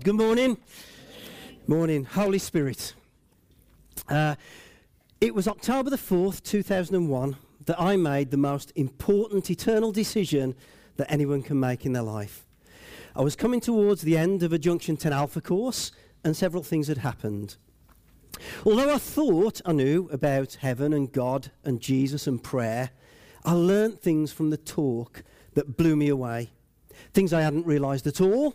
God. Good morning. Morning. Holy Spirit. Uh, it was October the 4th, 2001, that I made the most important eternal decision that anyone can make in their life. I was coming towards the end of a Junction 10 Alpha course, and several things had happened. Although I thought I knew about heaven and God and Jesus and prayer, I learnt things from the talk that blew me away. Things I hadn't realised at all,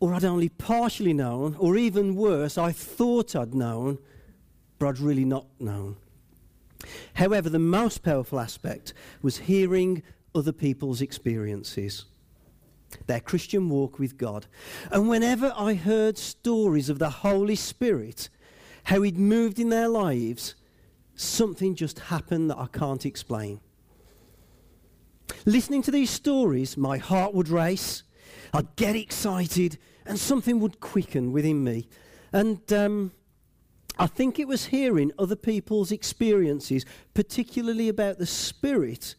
or I'd only partially known, or even worse, I thought I'd known, but I'd really not known. However, the most powerful aspect was hearing other people's experiences, their Christian walk with God. And whenever I heard stories of the Holy Spirit, how He'd moved in their lives, something just happened that I can't explain. Listening to these stories, my heart would race, I'd get excited, and something would quicken within me. And um, I think it was hearing other people's experiences, particularly about the Spirit,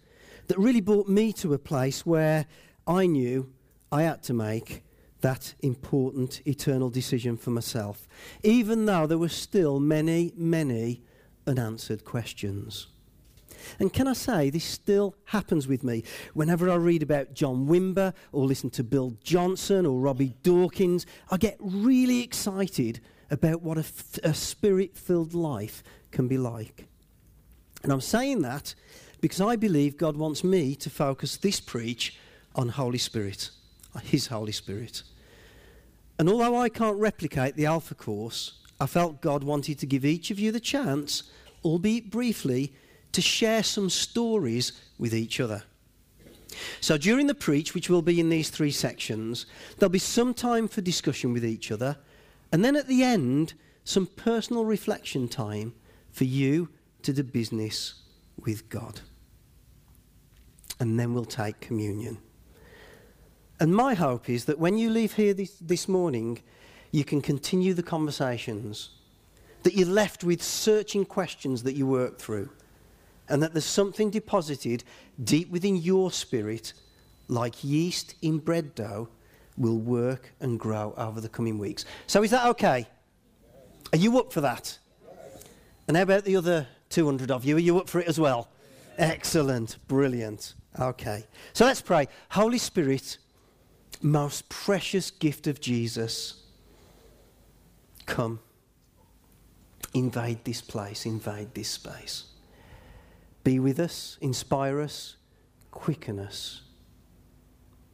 that really brought me to a place where I knew I had to make that important eternal decision for myself, even though there were still many, many unanswered questions. And can I say, this still happens with me. Whenever I read about John Wimber or listen to Bill Johnson or Robby Dawkins, I get really excited about what a, f- a spirit filled life can be like. And I'm saying that because I believe God wants me to focus this preach on Holy Spirit, His Holy Spirit. And although I can't replicate the Alpha course, I felt God wanted to give each of you the chance, albeit briefly, to share some stories with each other. So during the preach, which will be in these three sections, there'll be some time for discussion with each other, and then at the end, some personal reflection time for you to do business with God. And then we'll take communion. And my hope is that when you leave here this, this morning, you can continue the conversations, that you're left with searching questions that you work through and that there's something deposited deep within your spirit, like yeast in bread dough, will work and grow over the coming weeks. So, is that okay? Are you up for that? And how about the other 200 of you? Are you up for it as well? Excellent, brilliant. Okay. So let's pray. Holy Spirit, most precious gift of Jesus, come. Invade this place, invade this space. Be with us, inspire us, quicken us.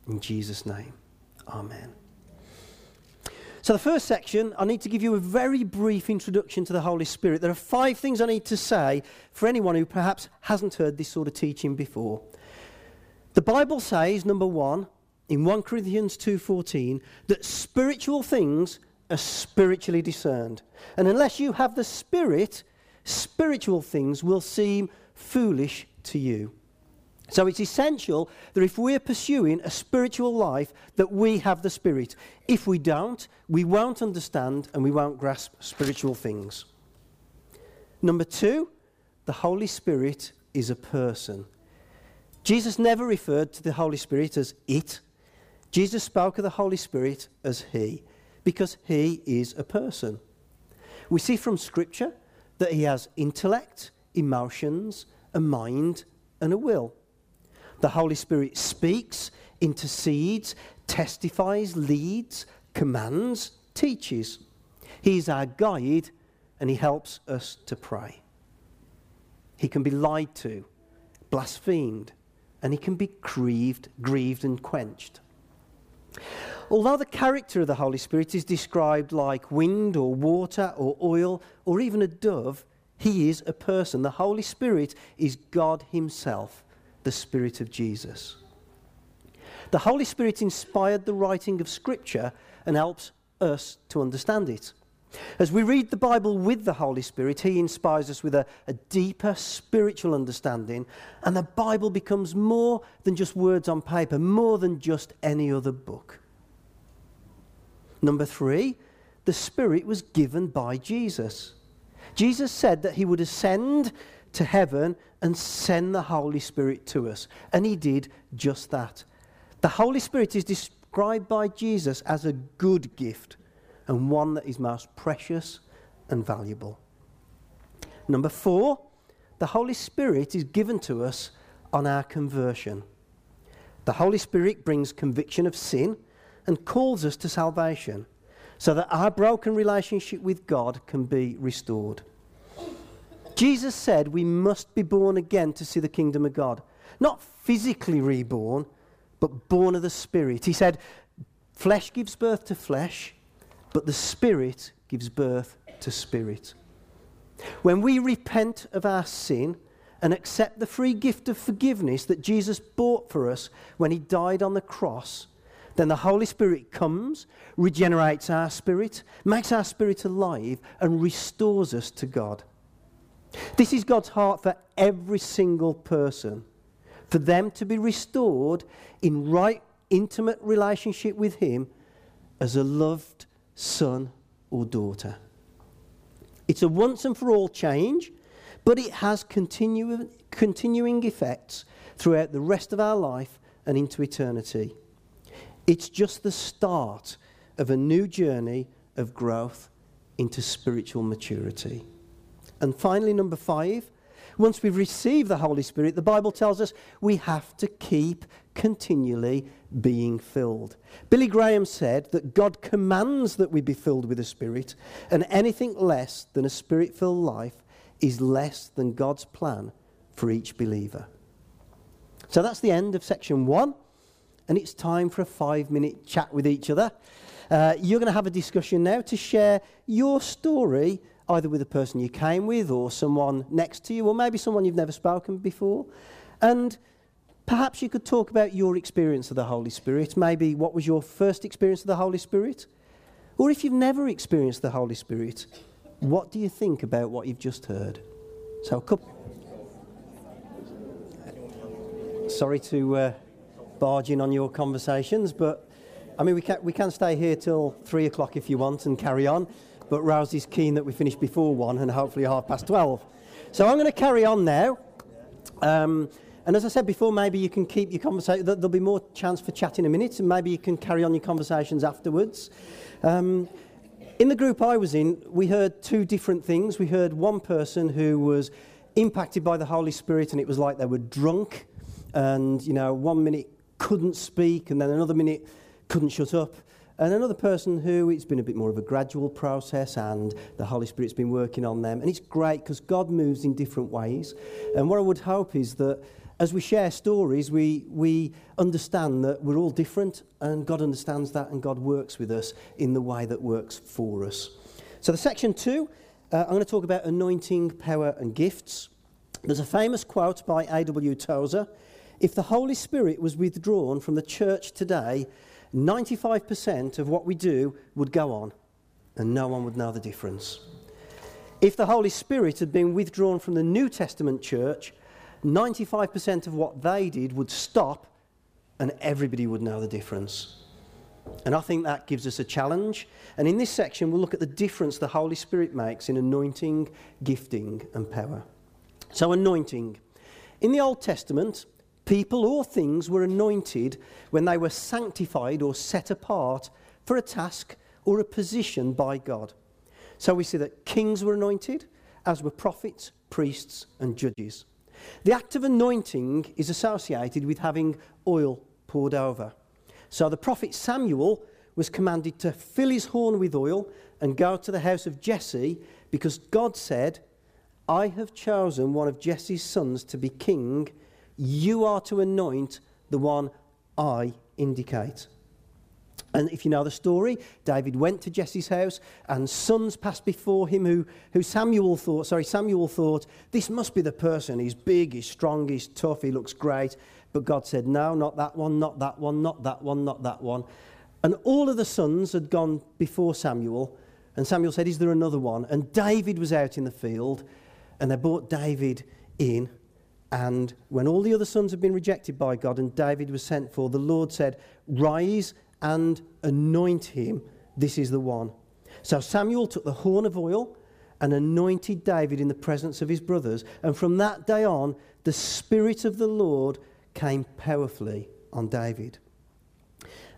In Jesus' name, Amen. So, the first section, I need to give you a very brief introduction to the Holy Spirit. There are five things I need to say for anyone who perhaps hasn't heard this sort of teaching before. The Bible says, number one, in 1 Corinthians 2:14, that spiritual things are spiritually discerned. And unless you have the Spirit, spiritual things will seem foolish to you. So it's essential that if we're pursuing a spiritual life, that we have the Spirit. If we don't, we won't understand and we won't grasp spiritual things. Number two, the Holy Spirit is a person. Jesus never referred to the Holy Spirit as it. Jesus spoke of the Holy Spirit as He, because He is a person. We see from Scripture that He has intellect, emotions, a mind, and a will. The Holy Spirit speaks, intercedes, testifies, leads, commands, teaches. He's our guide and he helps us to pray. He can be lied to, blasphemed, and he can be grieved, grieved and quenched. Although the character of the Holy Spirit is described like wind or water or oil or even a dove, he is a person. The Holy Spirit is God Himself, the Spirit of Jesus. The Holy Spirit inspired the writing of Scripture and helps us to understand it. As we read the Bible with the Holy Spirit, He inspires us with a, a, deeper spiritual understanding, and the Bible becomes more than just words on paper, more than just any other book. Number three, the Spirit was given by Jesus. Jesus said that he would ascend to heaven and send the Holy Spirit to us. And he did just that. The Holy Spirit is described by Jesus as a good gift and one that is most precious and valuable. Number four, the Holy Spirit is given to us on our conversion. The Holy Spirit brings conviction of sin and calls us to salvation so that our broken relationship with God can be restored. Jesus said we must be born again to see the kingdom of God. Not physically reborn, but born of the Spirit. He said, Flesh gives birth to flesh, but the Spirit gives birth to spirit. When we repent of our sin and accept the free gift of forgiveness that Jesus bought for us when he died on the cross, then the Holy Spirit comes, regenerates our spirit, makes our spirit alive, and restores us to God. This is God's heart for every single person, for them to be restored in right, intimate relationship with Him as a loved son or daughter. It's a once and for all change, but it has continu- continuing effects throughout the rest of our life and into eternity. It's just the start of a new journey of growth into spiritual maturity. And finally, number five, once we've received the Holy Spirit, the Bible tells us we have to keep continually being filled. Billy Graham said that God commands that we be filled with the Spirit, and anything less than a spirit filled life is less than God's plan for each believer. So that's the end of section one, and it's time for a five minute chat with each other. Uh, you're going to have a discussion now to share your story either with the person you came with or someone next to you, or maybe someone you've never spoken before. And perhaps you could talk about your experience of the Holy Spirit. Maybe what was your first experience of the Holy Spirit? Or if you've never experienced the Holy Spirit, what do you think about what you've just heard? So, a couple. Sorry to uh, barge in on your conversations, but I mean, we can, we can stay here till three o'clock if you want and carry on but Rousey's keen that we finish before one and hopefully half past 12. So I'm going to carry on now. Um, and as I said before, maybe you can keep your conversation. There'll be more chance for chat in a minute, and maybe you can carry on your conversations afterwards. Um, in the group I was in, we heard two different things. We heard one person who was impacted by the Holy Spirit, and it was like they were drunk, and you know, one minute couldn't speak, and then another minute couldn't shut up. And another person who it's been a bit more of a gradual process and the Holy Spirit's been working on them. And it's great because God moves in different ways. And what I would hope is that as we share stories, we, we understand that we're all different and God understands that and God works with us in the way that works for us. So, the section two, uh, I'm going to talk about anointing, power, and gifts. There's a famous quote by A.W. Tozer If the Holy Spirit was withdrawn from the church today, 95% of what we do would go on, and no one would know the difference. If the Holy Spirit had been withdrawn from the New Testament church, 95% of what they did would stop, and everybody would know the difference. And I think that gives us a challenge. And in this section, we'll look at the difference the Holy Spirit makes in anointing, gifting, and power. So, anointing. In the Old Testament, People or things were anointed when they were sanctified or set apart for a task or a position by God. So we see that kings were anointed, as were prophets, priests, and judges. The act of anointing is associated with having oil poured over. So the prophet Samuel was commanded to fill his horn with oil and go to the house of Jesse because God said, I have chosen one of Jesse's sons to be king you are to anoint the one I indicate. And if you know the story, David went to Jesse's house, and sons passed before him who, who Samuel thought, sorry, Samuel thought, this must be the person. He's big, he's strong, he's tough, he looks great. But God said, no, not that one, not that one, not that one, not that one. And all of the sons had gone before Samuel, and Samuel said, Is there another one? And David was out in the field, and they brought David in. And when all the other sons had been rejected by God and David was sent for, the Lord said, Rise and anoint him. This is the one. So Samuel took the horn of oil and anointed David in the presence of his brothers. And from that day on, the Spirit of the Lord came powerfully on David.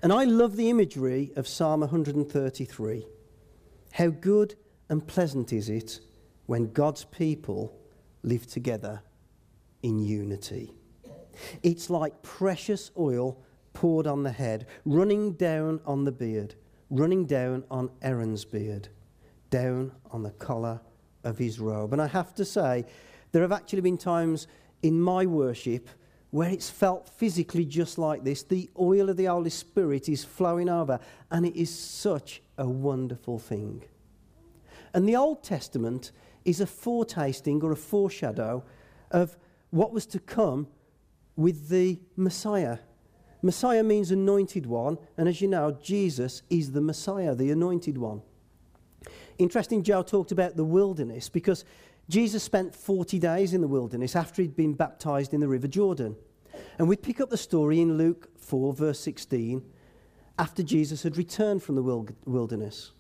And I love the imagery of Psalm 133. How good and pleasant is it when God's people live together in unity? It's like precious oil poured on the head, running down on the beard, running down on Aaron's beard, down on the collar of his robe. And I have to say, there have actually been times in my worship where it's felt physically just like this. The oil of the Holy Spirit is flowing over, and it is such a wonderful thing. And the Old Testament is a foretasting or a foreshadow of what was to come with the Messiah. Messiah means anointed one, and as you know, Jesus is the Messiah, the anointed one. Interesting, Joe talked about the wilderness because Jesus spent 40 days in the wilderness after he'd been baptized in the River Jordan. And we pick up the story in Luke 4, verse 16, after Jesus had returned from the wilderness.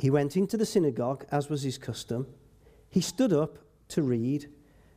He went into the synagogue, as was his custom. He stood up to read,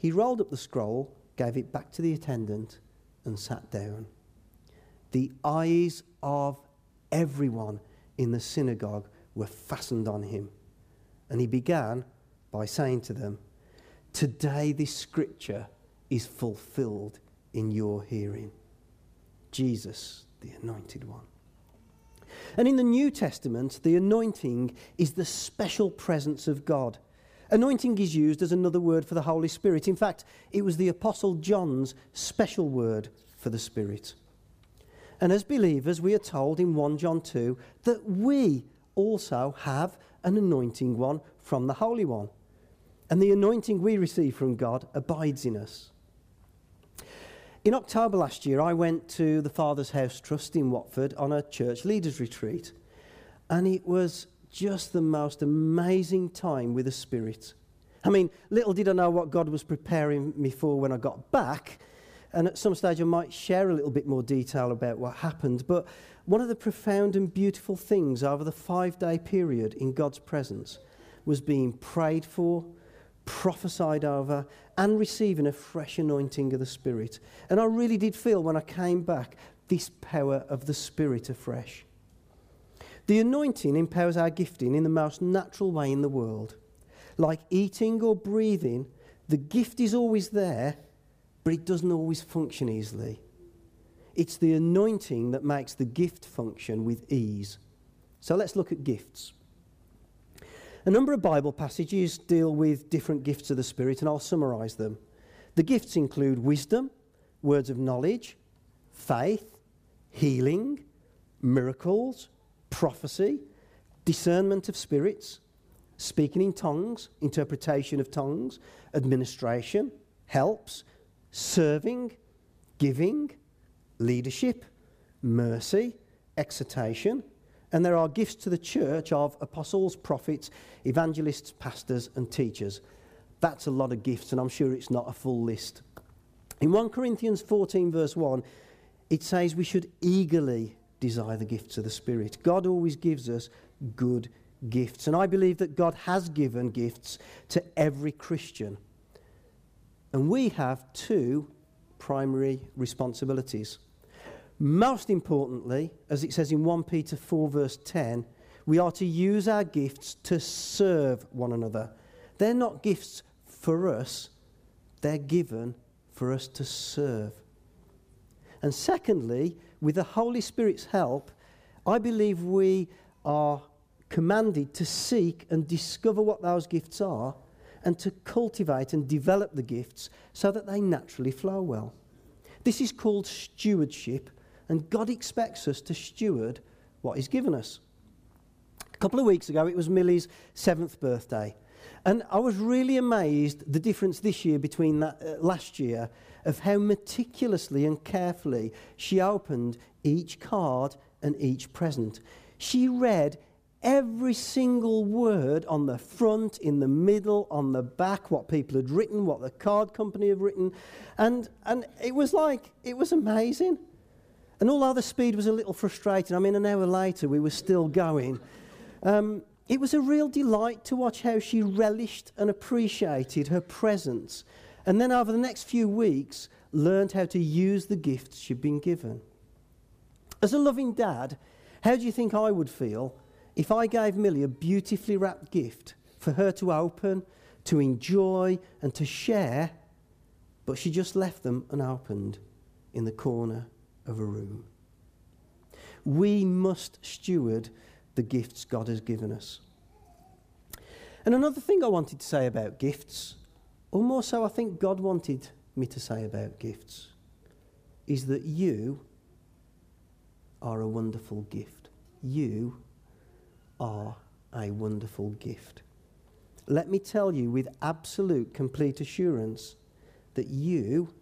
he rolled up the scroll, gave it back to the attendant, and sat down. The eyes of everyone in the synagogue were fastened on him. And he began by saying to them, Today this scripture is fulfilled in your hearing. Jesus, the anointed one. And in the New Testament, the anointing is the special presence of God. Anointing is used as another word for the Holy Spirit. In fact, it was the Apostle John's special word for the Spirit. And as believers, we are told in 1 John 2 that we also have an anointing one from the Holy One. And the anointing we receive from God abides in us. In October last year, I went to the Father's House Trust in Watford on a church leaders retreat. And it was just the most amazing time with the Spirit. I mean, little did I know what God was preparing me for when I got back. And at some stage, I might share a little bit more detail about what happened. But one of the profound and beautiful things over the five day period in God's presence was being prayed for, prophesied over, and receiving a fresh anointing of the Spirit. And I really did feel when I came back this power of the Spirit afresh. The anointing empowers our gifting in the most natural way in the world. Like eating or breathing, the gift is always there, but it doesn't always function easily. It's the anointing that makes the gift function with ease. So let's look at gifts. A number of Bible passages deal with different gifts of the Spirit, and I'll summarize them. The gifts include wisdom, words of knowledge, faith, healing, miracles, prophecy, discernment of spirits, speaking in tongues, interpretation of tongues, administration, helps, serving, giving, leadership, mercy, exhortation, and there are gifts to the church of apostles, prophets, evangelists, pastors, and teachers. That's a lot of gifts, and I'm sure it's not a full list. In 1 Corinthians 14, verse 1, it says we should eagerly desire the gifts of the Spirit. God always gives us good gifts, and I believe that God has given gifts to every Christian. And we have two primary responsibilities. Most importantly, as it says in 1 Peter 4, verse 10, we are to use our gifts to serve one another. They're not gifts for us, they're given for us to serve. And secondly, with the Holy Spirit's help, I believe we are commanded to seek and discover what those gifts are and to cultivate and develop the gifts so that they naturally flow well. This is called stewardship and God expects us to steward what He's given us. A couple of weeks ago, it was Millie's seventh birthday. And I was really amazed the difference this year between that, uh, last year of how meticulously and carefully she opened each card and each present. She read every single word on the front, in the middle, on the back, what people had written, what the card company had written. And, and it was like, it was amazing. And although the speed was a little frustrating, I mean, an hour later we were still going. Um, it was a real delight to watch how she relished and appreciated her presence. And then over the next few weeks, learned how to use the gifts she'd been given. As a loving dad, how do you think I would feel if I gave Millie a beautifully wrapped gift for her to open, to enjoy, and to share, but she just left them unopened in the corner of a room? We must steward the gifts God has given us. And another thing I wanted to say about gifts, or more so, I think God wanted me to say about gifts, is that you are a wonderful gift. You are a wonderful gift. Let me tell you with absolute, complete assurance that you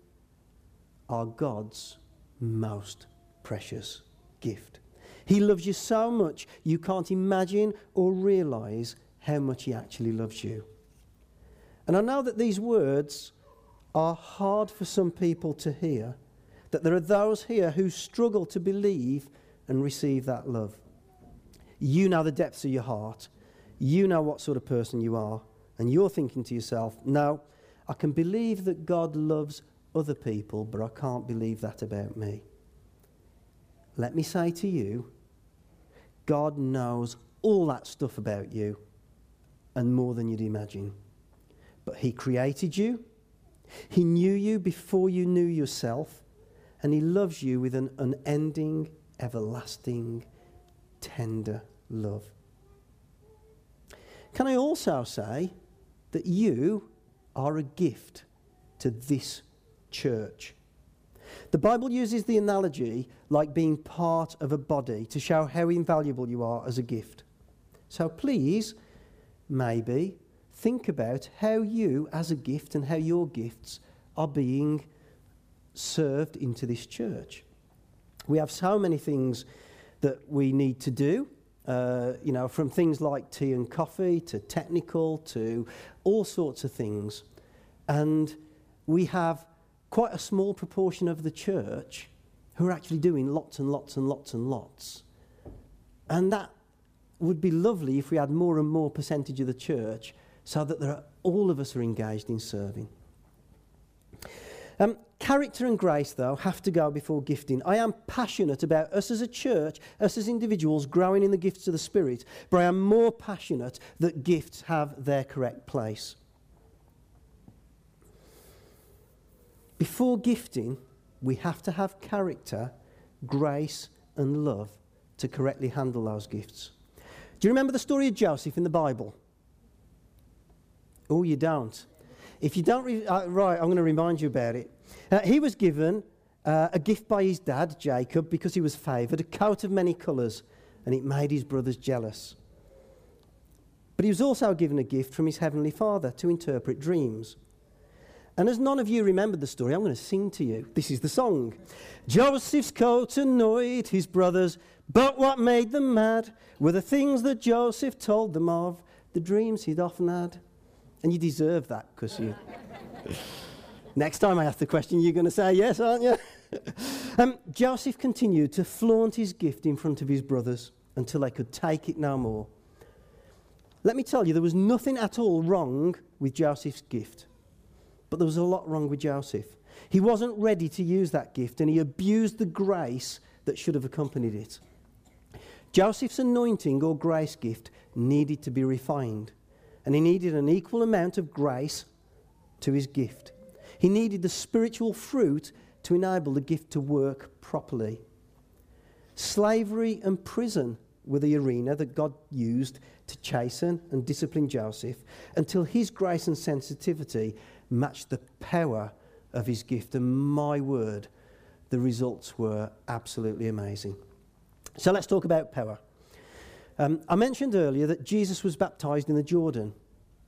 are God's most precious gift. He loves you so much you can't imagine or realize how much He actually loves you. And I know that these words are hard for some people to hear, that there are those here who struggle to believe and receive that love. You know the depths of your heart. You know what sort of person you are. And you're thinking to yourself, no, I can believe that God loves other people, but I can't believe that about me. Let me say to you, God knows all that stuff about you and more than you'd imagine. But He created you, He knew you before you knew yourself, and He loves you with an unending, everlasting tender love. Can I also say that you are a gift to this church? The Bible uses the analogy like being part of a body to show how invaluable you are as a gift. So please, maybe, think about how you, as a gift, and how your gifts are being served into this church. We have so many things that we need to do. Uh, you know, from things like tea and coffee to technical to all sorts of things. And we have quite a small proportion of the church who are actually doing lots and lots and lots and lots. And that would be lovely if we had more and more percentage of the church so that are, all of us are engaged in serving. Um, character and grace, though, have to go before gifting. I am passionate about us as a church, us as individuals growing in the gifts of the Spirit, but I am more passionate that gifts have their correct place. Before gifting, we have to have character, grace, and love to correctly handle those gifts. Do you remember the story of Joseph in the Bible? Oh, you don't. If you don't, re- uh, right, I'm going to remind you about it. Uh, he was given uh, a gift by his dad, Jacob, because he was favoured, a coat of many colours, and it made his brothers jealous. But he was also given a gift from his heavenly father to interpret dreams. And as none of you remembered the story, I'm going to sing to you. This is the song. Joseph's coat annoyed his brothers, but what made them mad were the things that Joseph told them of, the dreams he'd often had. And you deserve that because you. Next time I ask the question, you're going to say yes, aren't you? um, Joseph continued to flaunt his gift in front of his brothers until they could take it no more. Let me tell you, there was nothing at all wrong with Joseph's gift, but there was a lot wrong with Joseph. He wasn't ready to use that gift and he abused the grace that should have accompanied it. Joseph's anointing or grace gift needed to be refined and he needed an equal amount of grace to his gift. He needed the spiritual fruit to enable the gift to work properly. Slavery and prison were the arena that God used to chasten and discipline Joseph until his grace and sensitivity matched the power of his gift. And my word, the results were absolutely amazing. So let's talk about power. Um, I mentioned earlier that Jesus was baptized in the Jordan.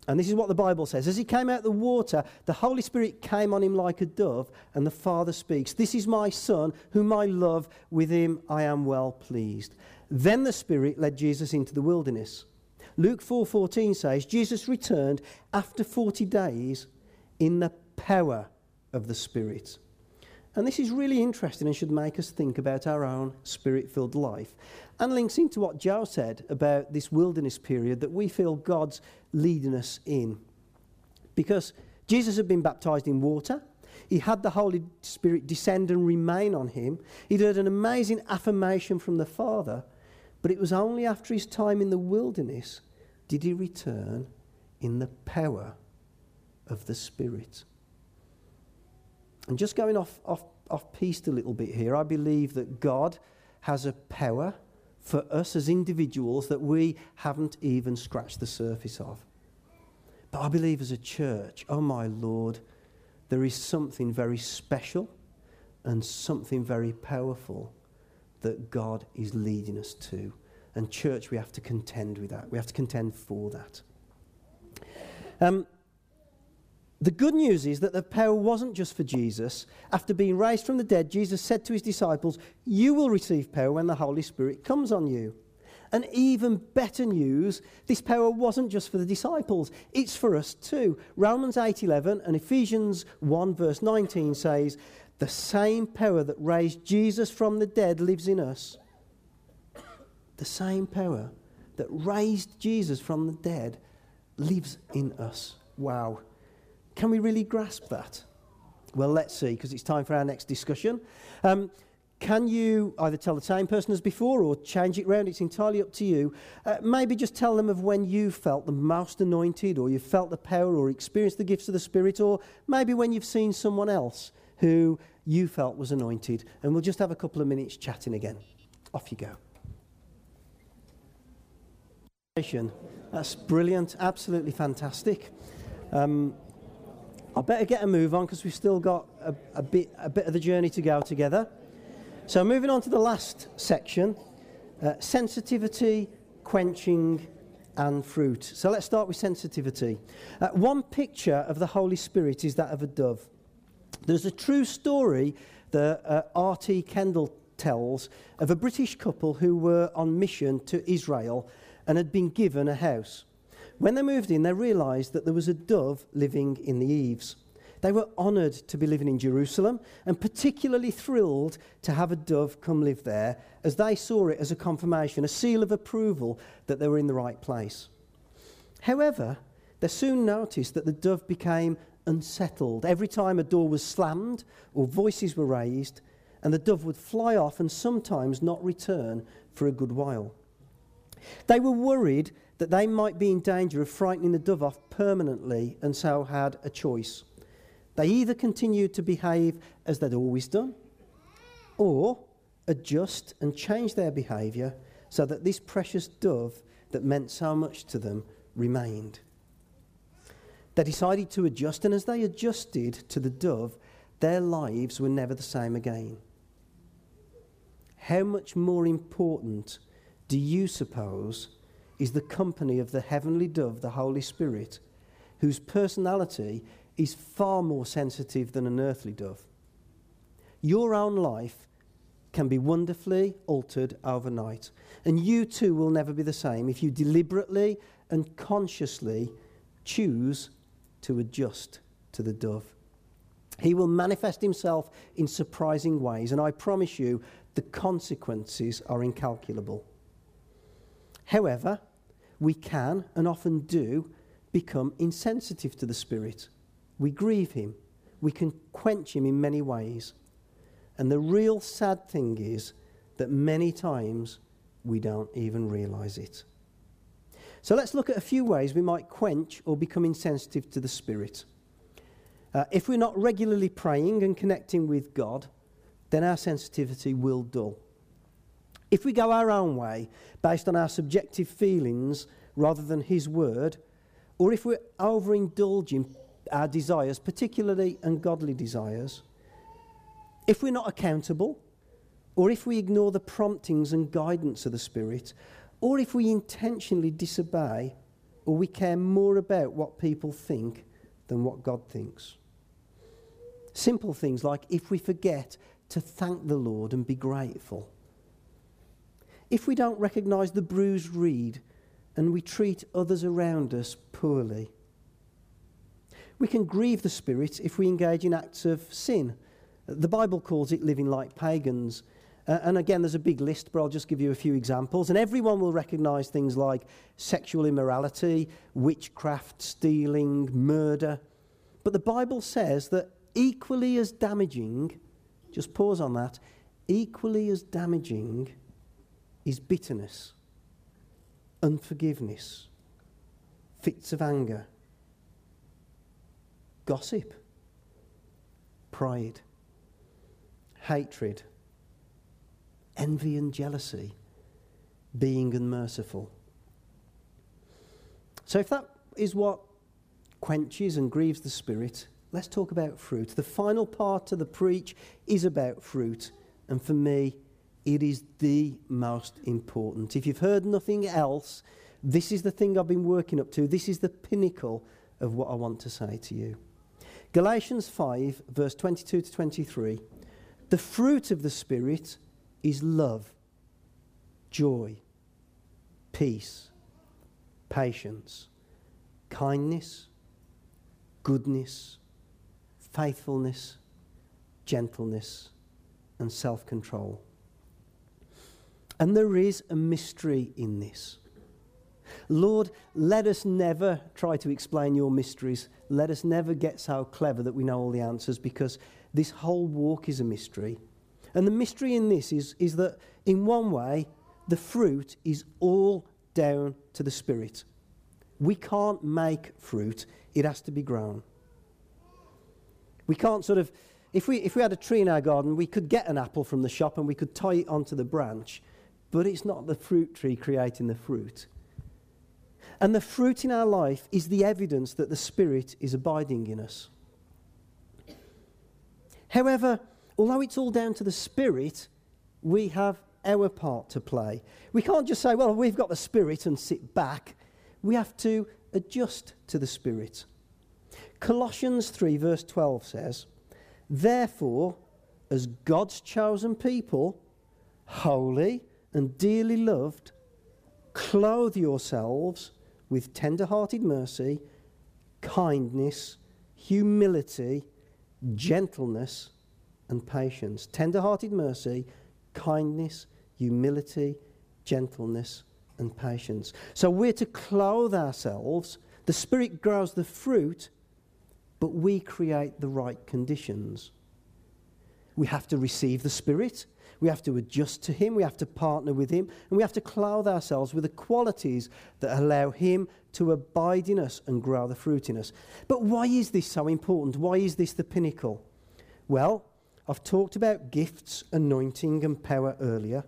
And this is what the Bible says. As he came out of the water, the Holy Spirit came on him like a dove, and the Father speaks, This is my Son, whom I love. With him I am well pleased. Then the Spirit led Jesus into the wilderness. Luke 4:14 says, Jesus returned after 40 days in the power of the Spirit. And this is really interesting and should make us think about our own spirit filled life and links into what Joe said about this wilderness period that we feel God's leading us in. Because Jesus had been baptized in water, he had the Holy Spirit descend and remain on him, he'd heard an amazing affirmation from the Father, but it was only after his time in the wilderness did he return in the power of the Spirit. And just going off, off, off piste a little bit here, I believe that God has a power for us as individuals that we haven't even scratched the surface of. But I believe as a church, oh my Lord, there is something very special and something very powerful that God is leading us to. And, church, we have to contend with that. We have to contend for that. Um, the good news is that the power wasn't just for Jesus. After being raised from the dead, Jesus said to his disciples, You will receive power when the Holy Spirit comes on you. And even better news, this power wasn't just for the disciples, it's for us too. Romans 8:11 and Ephesians 1 verse 19 says, "The same power that raised Jesus from the dead lives in us." The same power that raised Jesus from the dead lives in us. Wow. Can we really grasp that? Well, let's see, because it's time for our next discussion. Um, can you either tell the same person as before or change it round? It's entirely up to you. Uh, maybe just tell them of when you felt the most anointed, or you felt the power, or experienced the gifts of the Spirit, or maybe when you've seen someone else who you felt was anointed. And we'll just have a couple of minutes chatting again. Off you go. That's brilliant, absolutely fantastic. Um, I better get a move on because we've still got a, a, bit, a bit of the journey to go together. So, moving on to the last section uh, sensitivity, quenching, and fruit. So, let's start with sensitivity. Uh, one picture of the Holy Spirit is that of a dove. There's a true story that uh, R.T. Kendall tells of a British couple who were on mission to Israel and had been given a house. When they moved in, they realized that there was a dove living in the eaves. They were honored to be living in Jerusalem and particularly thrilled to have a dove come live there as they saw it as a confirmation, a seal of approval that they were in the right place. However, they soon noticed that the dove became unsettled. Every time a door was slammed or voices were raised, and the dove would fly off and sometimes not return for a good while. They were worried that they might be in danger of frightening the dove off permanently and so had a choice. They either continued to behave as they'd always done or adjust and change their behaviour so that this precious dove that meant so much to them remained. They decided to adjust, and as they adjusted to the dove, their lives were never the same again. How much more important do you suppose is the company of the heavenly dove, the Holy Spirit, whose personality is far more sensitive than an earthly dove? Your own life can be wonderfully altered overnight, and you too will never be the same if you deliberately and consciously choose to adjust to the dove. He will manifest himself in surprising ways, and I promise you the consequences are incalculable. However, we can and often do become insensitive to the Spirit. We grieve Him. We can quench Him in many ways. And the real sad thing is that many times we don't even realize it. So let's look at a few ways we might quench or become insensitive to the Spirit. Uh, if we're not regularly praying and connecting with God, then our sensitivity will dull. If we go our own way, based on our subjective feelings rather than His word, or if we're overindulging our desires, particularly ungodly desires, if we're not accountable, or if we ignore the promptings and guidance of the Spirit, or if we intentionally disobey, or we care more about what people think than what God thinks. Simple things like if we forget to thank the Lord and be grateful. If we don't recognize the bruised reed and we treat others around us poorly. We can grieve the Spirit if we engage in acts of sin. The Bible calls it living like pagans. Uh, and again, there's a big list, but I'll just give you a few examples. And everyone will recognize things like sexual immorality, witchcraft, stealing, murder. But the Bible says that equally as damaging, just pause on that, equally as damaging is bitterness, unforgiveness, fits of anger, gossip, pride, hatred, envy and jealousy, being unmerciful. So, if that is what quenches and grieves the spirit, let's talk about fruit. The final part of the preach is about fruit, and for me, it is the most important. If you've heard nothing else, this is the thing I've been working up to. This is the pinnacle of what I want to say to you. Galatians 5, verse 22 to 23. The fruit of the Spirit is love, joy, peace, patience, kindness, goodness, faithfulness, gentleness, and self control. And there is a mystery in this. Lord, let us never try to explain your mysteries. Let us never get so clever that we know all the answers because this whole walk is a mystery. And the mystery in this is, is that, in one way, the fruit is all down to the Spirit. We can't make fruit, it has to be grown. We can't sort of, if we, if we had a tree in our garden, we could get an apple from the shop and we could tie it onto the branch but it's not the fruit tree creating the fruit. And the fruit in our life is the evidence that the Spirit is abiding in us. However, although it's all down to the Spirit, we have our part to play. We can't just say, well, we've got the Spirit and sit back. We have to adjust to the Spirit. Colossians 3, verse 12 says, Therefore, as God's chosen people, holy and dearly loved, clothe yourselves with tender hearted mercy, kindness, humility, gentleness, and patience. Tender hearted mercy, kindness, humility, gentleness, and patience. So we're to clothe ourselves. The Spirit grows the fruit, but we create the right conditions. We have to receive the Spirit. We have to adjust to Him, we have to partner with Him, and we have to clothe ourselves with the qualities that allow Him to abide in us and grow the fruit in us. But why is this so important? Why is this the pinnacle? Well, I've talked about gifts, anointing, and power earlier.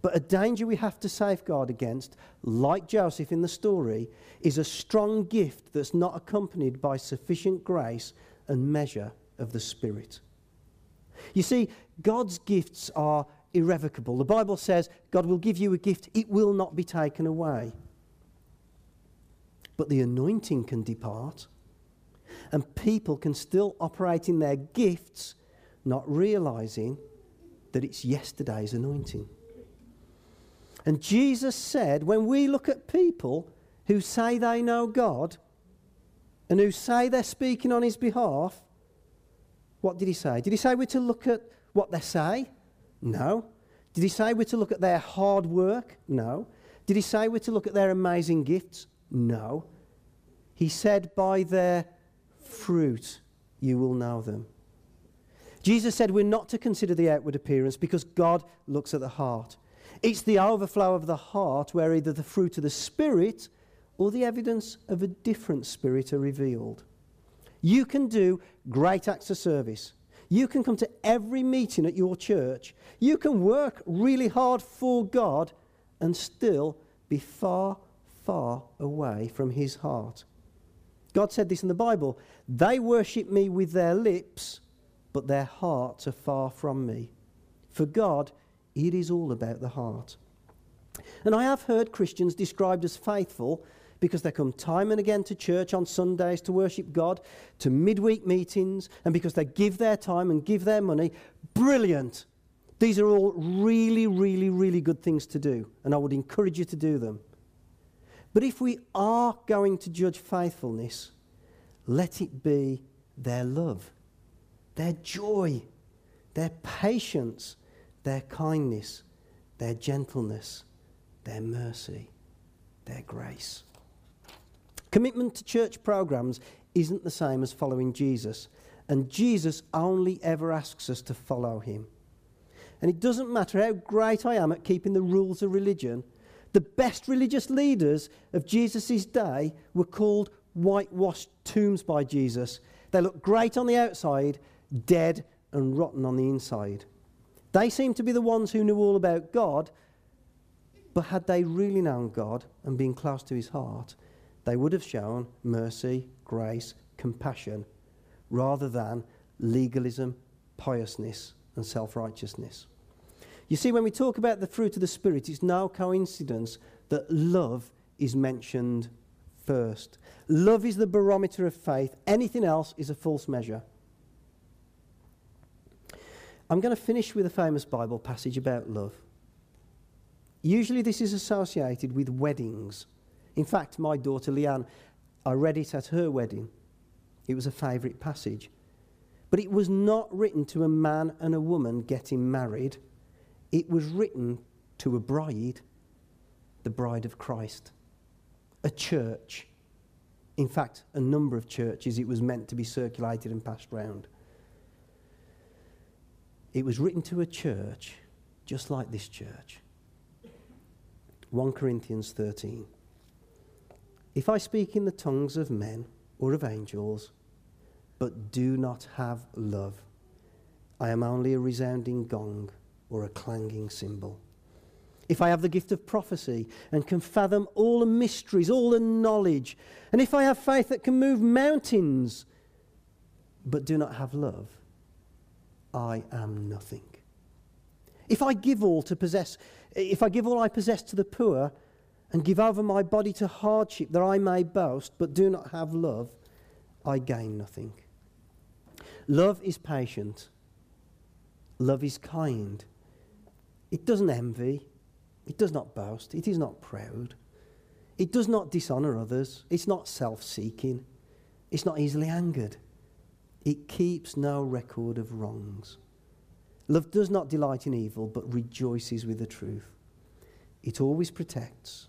But a danger we have to safeguard against, like Joseph in the story, is a strong gift that's not accompanied by sufficient grace and measure of the Spirit. You see, God's gifts are irrevocable. The Bible says God will give you a gift, it will not be taken away. But the anointing can depart, and people can still operate in their gifts, not realizing that it's yesterday's anointing. And Jesus said, when we look at people who say they know God and who say they're speaking on his behalf, what did he say? Did he say we're to look at what they say? No. Did he say we're to look at their hard work? No. Did he say we're to look at their amazing gifts? No. He said, by their fruit you will know them. Jesus said we're not to consider the outward appearance because God looks at the heart. It's the overflow of the heart where either the fruit of the Spirit or the evidence of a different spirit are revealed. You can do great acts of service. You can come to every meeting at your church. You can work really hard for God and still be far, far away from His heart. God said this in the Bible They worship me with their lips, but their hearts are far from me. For God, it is all about the heart. And I have heard Christians described as faithful because they come time and again to church on Sundays to worship God, to midweek meetings, and because they give their time and give their money. Brilliant. These are all really, really, really good things to do, and I would encourage you to do them. But if we are going to judge faithfulness, let it be their love, their joy, their patience, their kindness, their gentleness, their mercy, their grace. Commitment to church programs isn't the same as following Jesus, and Jesus only ever asks us to follow him. And it doesn't matter how great I am at keeping the rules of religion, the best religious leaders of Jesus' day were called whitewashed tombs by Jesus. They look great on the outside, dead and rotten on the inside. They seem to be the ones who knew all about God, but had they really known God and been close to his heart, they would have shown mercy, grace, compassion, rather than legalism, piousness, and self righteousness. You see, when we talk about the fruit of the Spirit, it's no coincidence that love is mentioned first. Love is the barometer of faith, anything else is a false measure. I'm going to finish with a famous Bible passage about love. Usually, this is associated with weddings. In fact, my daughter Leanne, I read it at her wedding. It was a favourite passage. But it was not written to a man and a woman getting married, it was written to a bride, the bride of Christ, a church. In fact, a number of churches it was meant to be circulated and passed round. It was written to a church just like this church. 1 Corinthians 13. If I speak in the tongues of men or of angels, but do not have love, I am only a resounding gong or a clanging cymbal. If I have the gift of prophecy and can fathom all the mysteries, all the knowledge, and if I have faith that can move mountains, but do not have love, I am nothing. If I give all to possess, if I give all I possess to the poor and give over my body to hardship that I may boast, but do not have love, I gain nothing. Love is patient. Love is kind. It doesn't envy. It does not boast. It is not proud. It does not dishonour others. It's not self seeking. It's not easily angered. It keeps no record of wrongs. Love does not delight in evil, but rejoices with the truth. It always protects,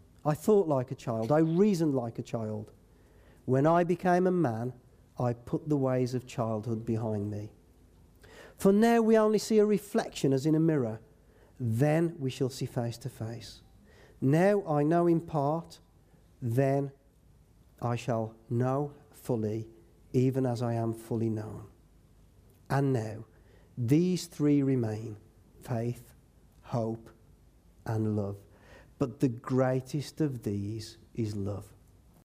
I thought like a child. I reasoned like a child. When I became a man, I put the ways of childhood behind me. For now we only see a reflection as in a mirror. Then we shall see face to face. Now I know in part, then I shall know fully, even as I am fully known. And now, these three remain faith, hope, and love. But the greatest of these is love.